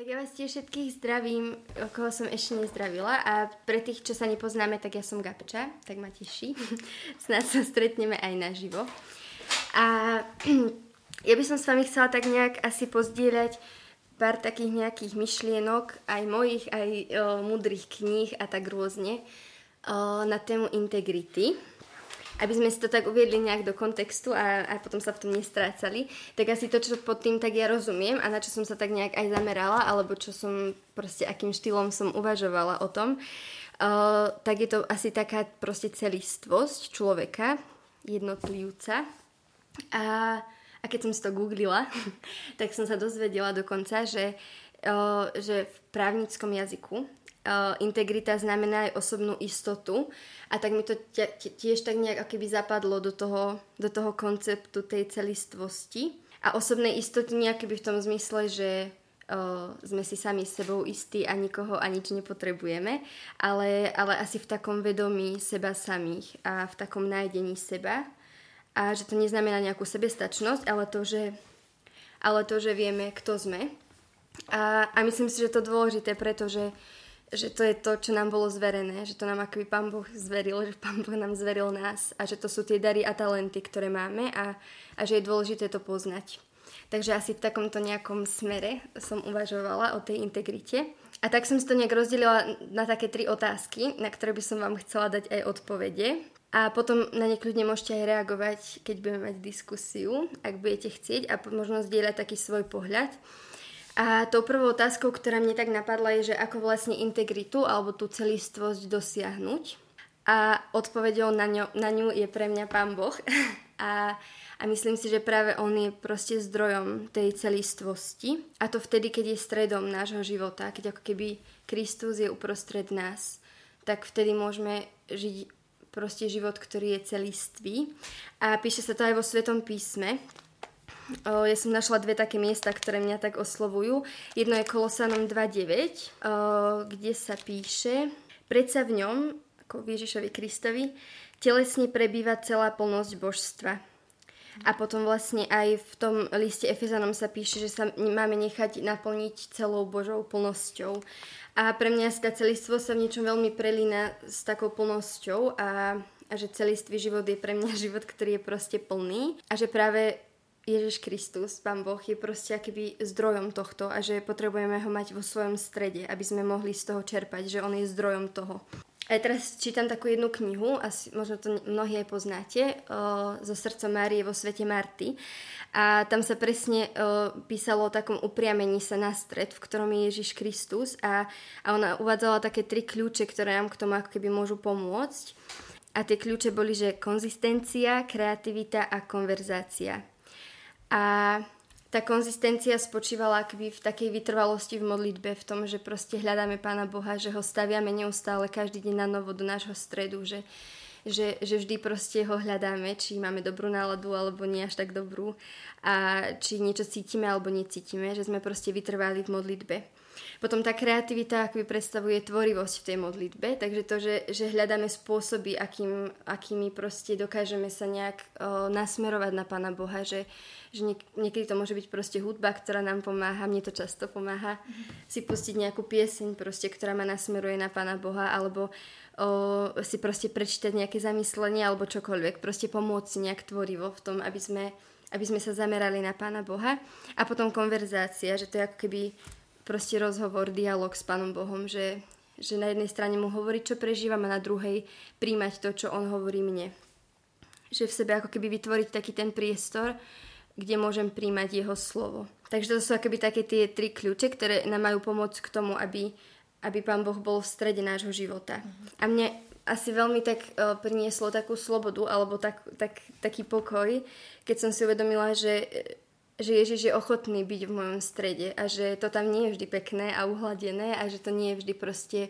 Tak ja vás tiež všetkých zdravím, koho som ešte nezdravila a pre tých, čo sa nepoznáme, tak ja som Gabča, tak ma teší. Snad sa stretneme aj naživo. A ja by som s vami chcela tak nejak asi pozdieľať pár takých nejakých myšlienok, aj mojich, aj o, mudrých kníh a tak rôzne o, na tému integrity aby sme si to tak uviedli nejak do kontextu a, a potom sa v tom nestrácali, tak asi to, čo pod tým tak ja rozumiem a na čo som sa tak nejak aj zamerala, alebo čo som proste, akým štýlom som uvažovala o tom, uh, tak je to asi taká proste celistvosť človeka, jednotlivca. A, a keď som si to googlila, tak som sa dozvedela dokonca, že, uh, že v právnickom jazyku integrita znamená aj osobnú istotu. A tak mi to tiež tak nejak akoby zapadlo do toho, do toho konceptu tej celistvosti. A osobnej istoty nejaký v tom zmysle, že uh, sme si sami s sebou istí a nikoho a nič nepotrebujeme, ale, ale asi v takom vedomí seba samých a v takom nájdení seba. A že to neznamená nejakú sebestačnosť, ale to, že, ale to, že vieme, kto sme. A, a myslím si, že to dôležité, pretože že to je to, čo nám bolo zverené, že to nám akoby Pán Boh zveril, že Pán Boh nám zveril nás a že to sú tie dary a talenty, ktoré máme a, a že je dôležité to poznať. Takže asi v takomto nejakom smere som uvažovala o tej integrite. A tak som si to nejak rozdelila na také tri otázky, na ktoré by som vám chcela dať aj odpovede. A potom na ne kľudne môžete aj reagovať, keď budeme mať diskusiu, ak budete chcieť a možno zdieľať taký svoj pohľad. A tou prvou otázkou, ktorá mne tak napadla, je, že ako vlastne integritu alebo tú celistvosť dosiahnuť. A odpovedou na, ňo, na ňu je pre mňa Pán Boh. A, a myslím si, že práve On je proste zdrojom tej celistvosti. A to vtedy, keď je stredom nášho života, keď ako keby Kristus je uprostred nás, tak vtedy môžeme žiť proste život, ktorý je celistvý. A píše sa to aj vo Svetom písme, ja som našla dve také miesta, ktoré mňa tak oslovujú. Jedno je Kolosanom 2.9, kde sa píše Predsa v ňom, ako Ježišovi Kristovi, telesne prebýva celá plnosť božstva. A potom vlastne aj v tom liste Efezanom sa píše, že sa máme nechať naplniť celou Božou plnosťou. A pre mňa tá celistvo sa v niečom veľmi prelína s takou plnosťou a, a že celistvý život je pre mňa život, ktorý je proste plný a že práve Ježiš Kristus, Pán Boh, je proste akýby zdrojom tohto a že potrebujeme ho mať vo svojom strede, aby sme mohli z toho čerpať, že on je zdrojom toho. A teraz čítam takú jednu knihu, asi možno to mnohí aj poznáte, o, zo srdca Márie vo svete Marty. A tam sa presne o, písalo o takom upriamení sa na stred, v ktorom je Ježiš Kristus a, a ona uvádzala také tri kľúče, ktoré nám k tomu ako keby môžu pomôcť. A tie kľúče boli, že konzistencia, kreativita a konverzácia. A tá konzistencia spočívala akby v takej vytrvalosti v modlitbe, v tom, že proste hľadáme Pána Boha, že ho staviame neustále každý deň na novo do nášho stredu, že, že, že vždy proste ho hľadáme, či máme dobrú náladu alebo nie až tak dobrú a či niečo cítime alebo necítime, že sme proste vytrvali v modlitbe. Potom tá kreativita akoby predstavuje tvorivosť v tej modlitbe, takže to, že, že hľadáme spôsoby, akým, akými proste dokážeme sa nejak o, nasmerovať na Pána Boha, že, že niek- niekedy to môže byť proste hudba, ktorá nám pomáha, mne to často pomáha, mm-hmm. si pustiť nejakú pieseň proste, ktorá ma nasmeruje na Pána Boha, alebo o, si proste prečítať nejaké zamyslenie alebo čokoľvek, proste pomôcť si nejak tvorivo v tom, aby sme aby sme sa zamerali na Pána Boha. A potom konverzácia, že to je ako keby proste rozhovor, dialog s Pánom Bohom, že, že na jednej strane mu hovoriť, čo prežívam a na druhej príjmať to, čo on hovorí mne. Že v sebe ako keby vytvoriť taký ten priestor, kde môžem príjmať jeho slovo. Takže to sú akoby také tie tri kľúče, ktoré nám majú pomôcť k tomu, aby, aby Pán Boh bol v strede nášho života. A mne asi veľmi tak uh, prinieslo takú slobodu alebo tak, tak, taký pokoj, keď som si uvedomila, že že Ježiš je ochotný byť v mojom strede a že to tam nie je vždy pekné a uhladené a že to nie je vždy proste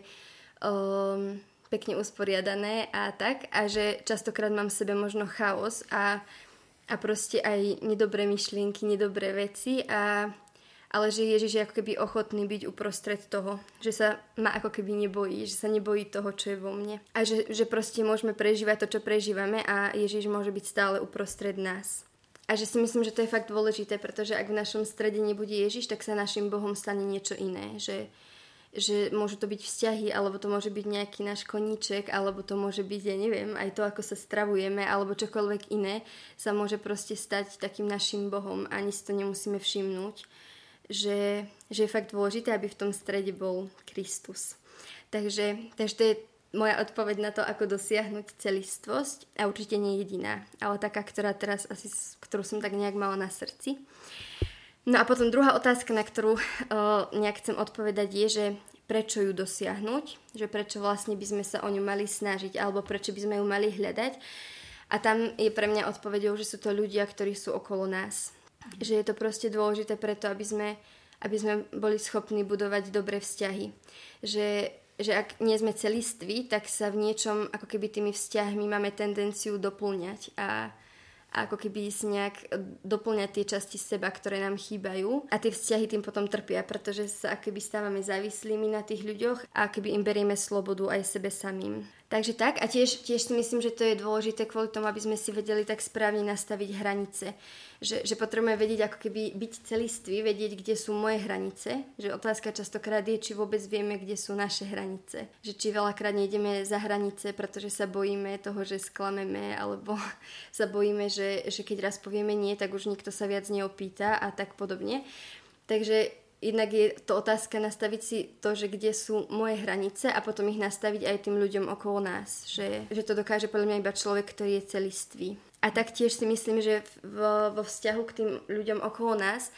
um, pekne usporiadané a tak a že častokrát mám v sebe možno chaos a, a proste aj nedobré myšlienky, nedobré veci a ale že Ježiš je ako keby ochotný byť uprostred toho, že sa ma ako keby nebojí, že sa nebojí toho, čo je vo mne. A že, že proste môžeme prežívať to, čo prežívame a Ježiš môže byť stále uprostred nás. A že si myslím, že to je fakt dôležité, pretože ak v našom strede nebude Ježiš, tak sa našim Bohom stane niečo iné. Že, že môžu to byť vzťahy, alebo to môže byť nejaký náš koníček, alebo to môže byť, ja neviem, aj to, ako sa stravujeme, alebo čokoľvek iné, sa môže proste stať takým našim Bohom. Ani si to nemusíme všimnúť, že, že je fakt dôležité, aby v tom strede bol Kristus. Takže, takže to je moja odpoveď na to, ako dosiahnuť celistvosť a určite nie jediná, ale taká, ktorá teraz asi, ktorú som tak nejak mala na srdci. No a potom druhá otázka, na ktorú uh, nejak chcem odpovedať je, že prečo ju dosiahnuť, že prečo vlastne by sme sa o ňu mali snažiť alebo prečo by sme ju mali hľadať. A tam je pre mňa odpovedou, že sú to ľudia, ktorí sú okolo nás. Že je to proste dôležité preto, aby sme, aby sme boli schopní budovať dobré vzťahy. Že, že ak nie sme celiství, tak sa v niečom ako keby tými vzťahmi máme tendenciu doplňať a, a ako keby si nejak doplňať tie časti seba, ktoré nám chýbajú a tie vzťahy tým potom trpia, pretože sa keby stávame závislými na tých ľuďoch a keby im berieme slobodu aj sebe samým. Takže tak a tiež, tiež si myslím, že to je dôležité kvôli tomu, aby sme si vedeli tak správne nastaviť hranice. Že, že potrebujeme vedieť ako keby byť celiství, vedieť, kde sú moje hranice. Že otázka častokrát je, či vôbec vieme, kde sú naše hranice. Že či veľakrát nejdeme za hranice, pretože sa bojíme toho, že sklameme, alebo sa bojíme, že, že keď raz povieme nie, tak už nikto sa viac neopýta a tak podobne. Takže jednak je to otázka nastaviť si to, že kde sú moje hranice a potom ich nastaviť aj tým ľuďom okolo nás. Že, že to dokáže podľa mňa iba človek, ktorý je celistvý. A taktiež si myslím, že vo, vo vzťahu k tým ľuďom okolo nás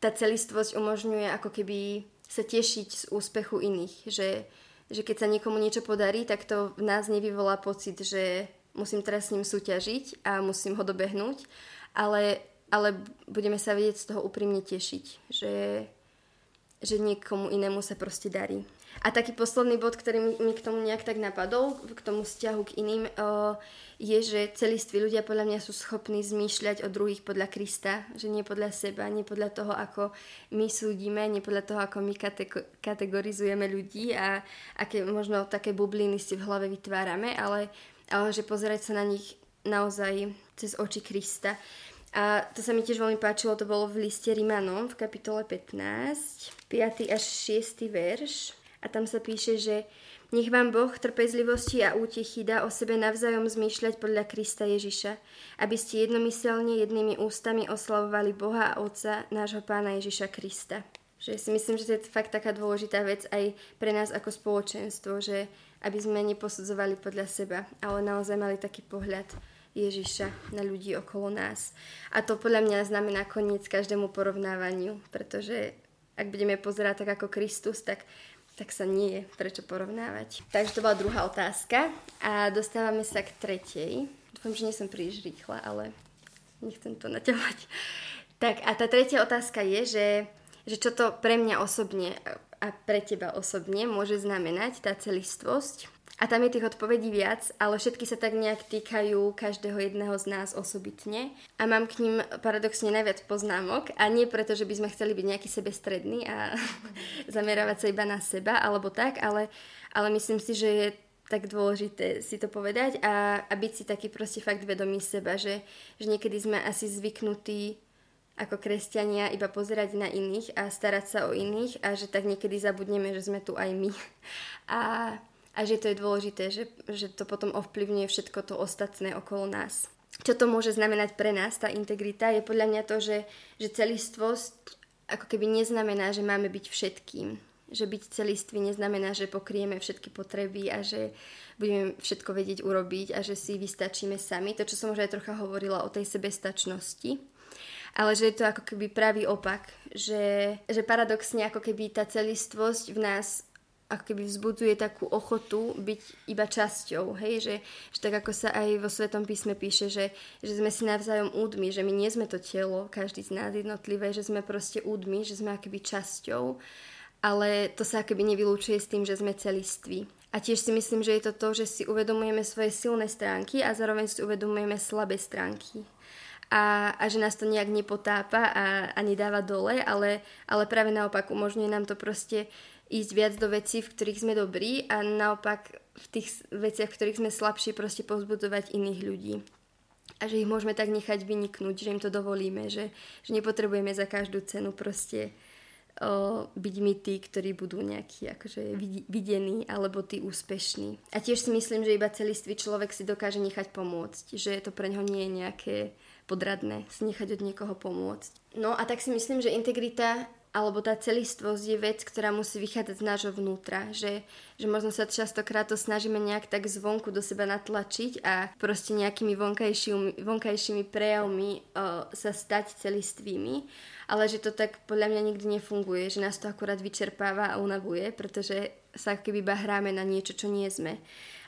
tá celistvosť umožňuje ako keby sa tešiť z úspechu iných. Že, že keď sa niekomu niečo podarí, tak to v nás nevyvolá pocit, že musím teraz s ním súťažiť a musím ho dobehnúť, ale, ale budeme sa vedieť z toho úprimne tešiť. Že, že niekomu inému sa proste darí. A taký posledný bod, ktorý mi k tomu nejak tak napadol, k tomu vzťahu k iným, je, že celiství ľudia podľa mňa sú schopní zmýšľať o druhých podľa Krista, že nie podľa seba, nie podľa toho, ako my súdime, nie podľa toho, ako my kategorizujeme ľudí a aké možno také bubliny si v hlave vytvárame, ale, ale že pozerať sa na nich naozaj cez oči Krista. A to sa mi tiež veľmi páčilo, to bolo v liste Rimanom v kapitole 15, 5. až 6. verš. A tam sa píše, že nech vám Boh trpezlivosti a útechy dá o sebe navzájom zmýšľať podľa Krista Ježiša, aby ste jednomyselne jednými ústami oslavovali Boha a Otca nášho Pána Ježiša Krista. Že si myslím, že to je fakt taká dôležitá vec aj pre nás ako spoločenstvo, že aby sme neposudzovali podľa seba, ale naozaj mali taký pohľad Ježiša na ľudí okolo nás. A to podľa mňa znamená koniec každému porovnávaniu, pretože ak budeme pozerať tak ako Kristus, tak, tak sa nie je prečo porovnávať. Takže to bola druhá otázka a dostávame sa k tretej. Dúfam, že nie som príliš rýchla, ale nechcem to naťahovať. Tak a tá tretia otázka je, že, že čo to pre mňa osobne a pre teba osobne môže znamenať tá celistvosť a tam je tých odpovedí viac, ale všetky sa tak nejak týkajú každého jedného z nás osobitne. A mám k ním paradoxne najviac poznámok. A nie preto, že by sme chceli byť nejaký sebestredný a zameravať sa iba na seba, alebo tak, ale, ale myslím si, že je tak dôležité si to povedať a, a byť si taký proste fakt vedomý seba, že, že niekedy sme asi zvyknutí ako kresťania iba pozerať na iných a starať sa o iných a že tak niekedy zabudneme, že sme tu aj my. A a že to je dôležité, že, že to potom ovplyvňuje všetko to ostatné okolo nás. Čo to môže znamenať pre nás, tá integrita, je podľa mňa to, že, že celistvosť ako keby neznamená, že máme byť všetkým. Že byť celistvý neznamená, že pokrieme všetky potreby a že budeme všetko vedieť urobiť a že si vystačíme sami. To, čo som už aj trocha hovorila o tej sebestačnosti. Ale že je to ako keby pravý opak. Že, že paradoxne ako keby tá celistvosť v nás ako keby vzbudzuje takú ochotu byť iba časťou, hej, že, že tak ako sa aj vo Svetom písme píše, že, že sme si navzájom údmi, že my nie sme to telo, každý z nás jednotlivé, že sme proste údmi, že sme akoby časťou, ale to sa akoby nevylúčuje s tým, že sme celiství. A tiež si myslím, že je to to, že si uvedomujeme svoje silné stránky a zároveň si uvedomujeme slabé stránky. A, a že nás to nejak nepotápa a, a nedáva dole, ale, ale práve naopak umožňuje nám to proste ísť viac do vecí, v ktorých sme dobrí a naopak v tých veciach, v ktorých sme slabší, proste povzbudzovať iných ľudí. a že ich môžeme tak nechať vyniknúť, že im to dovolíme, že, že nepotrebujeme za každú cenu proste o, byť my tí, ktorí budú nejakí akože videní alebo tí úspešní. A tiež si myslím, že iba celistvý človek si dokáže nechať pomôcť, že to pre neho nie je nejaké podradné si nechať od niekoho pomôcť. No a tak si myslím, že integrita alebo tá celistvosť je vec, ktorá musí vychádzať z nášho vnútra, že, že možno sa častokrát to snažíme nejak tak zvonku do seba natlačiť a proste nejakými vonkajšími, vonkajšími prejavmi o, sa stať celistvými, ale že to tak podľa mňa nikdy nefunguje, že nás to akurát vyčerpáva a unavuje, pretože sa keby iba hráme na niečo, čo nie sme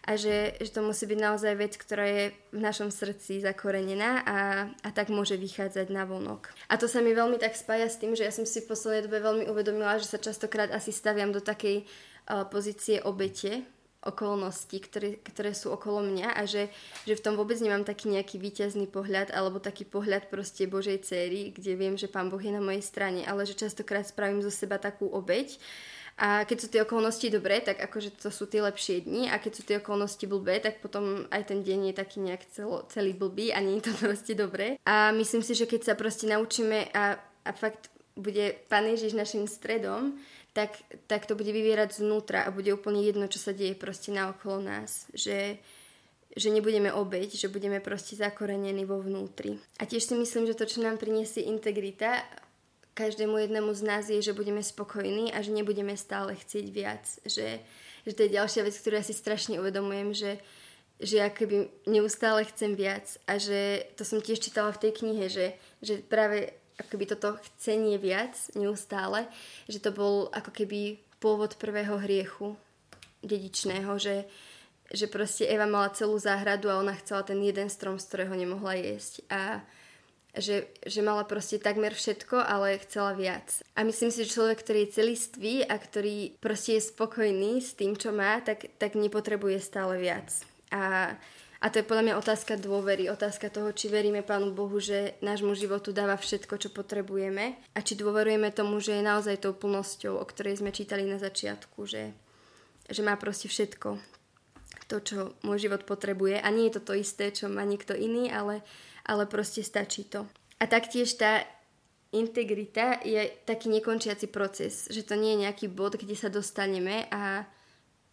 a že, že to musí byť naozaj vec, ktorá je v našom srdci zakorenená a, a tak môže vychádzať na vonok. A to sa mi veľmi tak spája s tým, že ja som si v poslednej dobe veľmi uvedomila, že sa častokrát asi staviam do takej uh, pozície obete, okolností, ktoré, ktoré sú okolo mňa a že, že v tom vôbec nemám taký nejaký výťazný pohľad alebo taký pohľad proste Božej céry, kde viem, že Pán Boh je na mojej strane, ale že častokrát spravím zo seba takú obeď a keď sú tie okolnosti dobré, tak akože to sú tie lepšie dni a keď sú tie okolnosti blbé, tak potom aj ten deň je taký nejak celo, celý blbý a nie je to proste dobré. A myslím si, že keď sa proste naučíme a, a fakt bude Pán Ježiš našim stredom, tak, tak to bude vyvierať znútra a bude úplne jedno, čo sa deje proste na okolo nás. Že, že nebudeme obeť, že budeme proste zakorenení vo vnútri. A tiež si myslím, že to, čo nám priniesie integrita, každému jednému z nás je, že budeme spokojní a že nebudeme stále chcieť viac. Že, že to je ďalšia vec, ktorú ja si strašne uvedomujem, že, že akoby neustále chcem viac a že to som tiež čítala v tej knihe, že, že práve akoby toto chcenie viac neustále, že to bol ako keby pôvod prvého hriechu dedičného, že, že proste Eva mala celú záhradu a ona chcela ten jeden strom, z ktorého nemohla jesť. A, že, že mala proste takmer všetko, ale chcela viac. A myslím si, že človek, ktorý je celistvý a ktorý proste je spokojný s tým, čo má, tak, tak nepotrebuje stále viac. A, a to je podľa mňa otázka dôvery, otázka toho, či veríme Pánu Bohu, že nášmu životu dáva všetko, čo potrebujeme a či dôverujeme tomu, že je naozaj tou plnosťou, o ktorej sme čítali na začiatku, že, že má proste všetko to, čo môj život potrebuje a nie je to to isté, čo má niekto iný, ale ale proste stačí to. A taktiež tá integrita je taký nekončiaci proces, že to nie je nejaký bod, kde sa dostaneme a,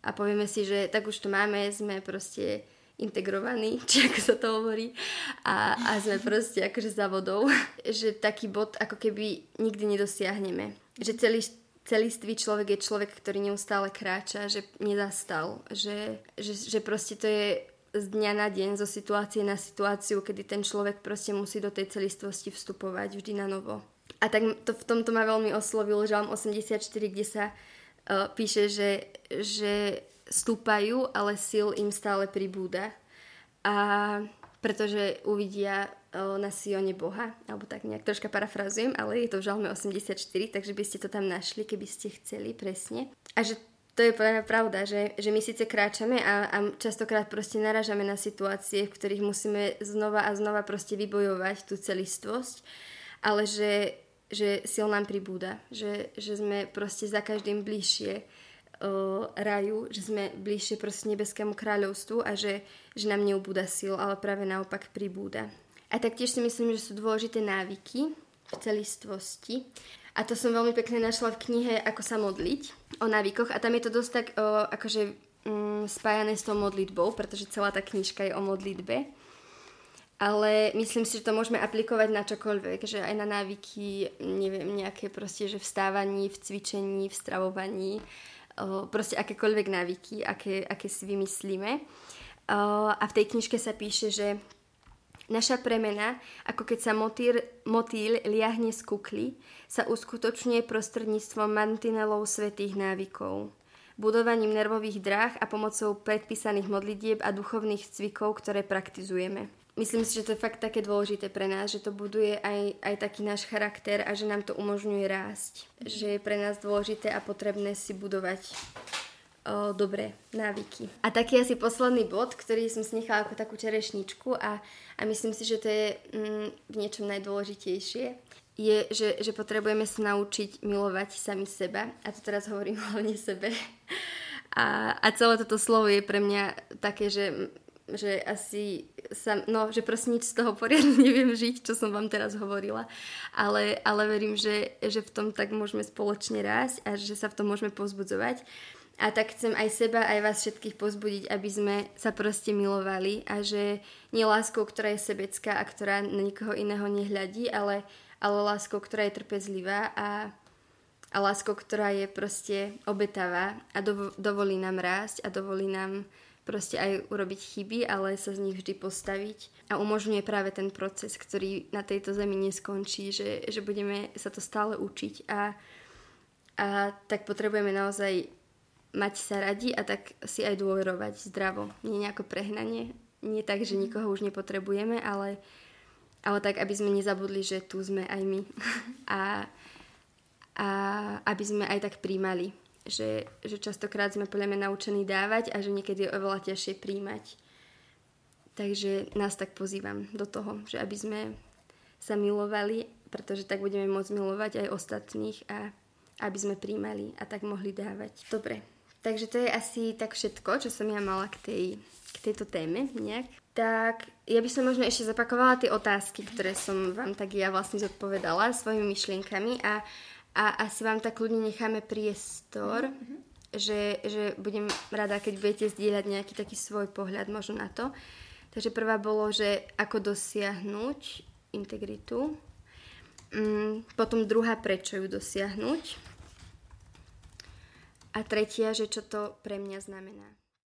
a povieme si, že tak už to máme, sme proste integrovaní, či ako sa to hovorí, a, a sme proste akože za vodou, že taký bod ako keby nikdy nedosiahneme. Že celý, celistvý človek je človek, ktorý neustále kráča, že nezastal, že, že, že proste to je z dňa na deň, zo situácie na situáciu, kedy ten človek proste musí do tej celistvosti vstupovať vždy na novo. A tak to, v tomto ma veľmi oslovil Žalm 84, kde sa uh, píše, že, že stúpajú, ale sil im stále pribúda. A pretože uvidia uh, na Sione Boha, alebo tak nejak troška parafrazujem, ale je to v Žalme 84, takže by ste to tam našli, keby ste chceli presne. A že to je podľa pravda, že, že my síce kráčame a, a častokrát proste naražame na situácie, v ktorých musíme znova a znova proste vybojovať tú celistvosť, ale že, že sil nám pribúda, že, že sme proste za každým bližšie uh, raju, že sme bližšie proste nebeskému kráľovstvu a že, že nám neubúda sil, ale práve naopak pribúda. A taktiež si myslím, že sú dôležité návyky v celistvosti. A to som veľmi pekne našla v knihe Ako sa modliť o návykoch a tam je to dosť tak o, akože mm, spájané s tou modlitbou, pretože celá tá knižka je o modlitbe. Ale myslím si, že to môžeme aplikovať na čokoľvek, že aj na návyky, neviem, nejaké proste, že v v cvičení, v stravovaní, o, proste akékoľvek návyky, aké, aké si vymyslíme. A v tej knižke sa píše, že Naša premena, ako keď sa motýl, motýl liahne z kukly, sa uskutočňuje prostredníctvom mantinelov svetých návykov, budovaním nervových dráh a pomocou predpísaných modlitieb a duchovných cvikov, ktoré praktizujeme. Myslím si, že to je fakt také dôležité pre nás, že to buduje aj, aj taký náš charakter a že nám to umožňuje rásť. Že je pre nás dôležité a potrebné si budovať dobré návyky. A taký asi posledný bod, ktorý som si nechala ako takú čerešničku a, a myslím si, že to je mm, v niečom najdôležitejšie, je, že, že potrebujeme sa naučiť milovať sami seba. A to teraz hovorím hlavne sebe. A, a celé toto slovo je pre mňa také, že že asi sa, no, že proste nič z toho poriadne neviem žiť, čo som vám teraz hovorila, ale, ale verím, že, že v tom tak môžeme spoločne rásť a že sa v tom môžeme pozbudzovať. A tak chcem aj seba, aj vás všetkých pozbudiť, aby sme sa proste milovali a že nie láskou, ktorá je sebecká a ktorá na nikoho iného nehľadí, ale, ale láskou, ktorá je trpezlivá a, a láskou, ktorá je proste obetavá a do, dovolí nám rásť a dovolí nám proste aj urobiť chyby, ale sa z nich vždy postaviť. A umožňuje práve ten proces, ktorý na tejto zemi neskončí, že, že budeme sa to stále učiť a, a tak potrebujeme naozaj mať sa radi a tak si aj dôverovať zdravo. Nie nejako prehnanie, nie tak, že nikoho už nepotrebujeme, ale, ale tak, aby sme nezabudli, že tu sme aj my. A, a aby sme aj tak príjmali že, že častokrát sme podľa mňa naučení dávať a že niekedy je oveľa ťažšie príjmať. Takže nás tak pozývam do toho, že aby sme sa milovali, pretože tak budeme môcť milovať aj ostatných a aby sme príjmali a tak mohli dávať. Dobre, takže to je asi tak všetko, čo som ja mala k, tej, k tejto téme nejak. Tak ja by som možno ešte zapakovala tie otázky, ktoré som vám tak ja vlastne zodpovedala svojimi myšlienkami a a asi vám tak ľudne necháme priestor, mm-hmm. že, že budem rada, keď budete zdieľať nejaký taký svoj pohľad možno na to. Takže prvá bolo, že ako dosiahnuť integritu. Mm, potom druhá, prečo ju dosiahnuť. A tretia, že čo to pre mňa znamená.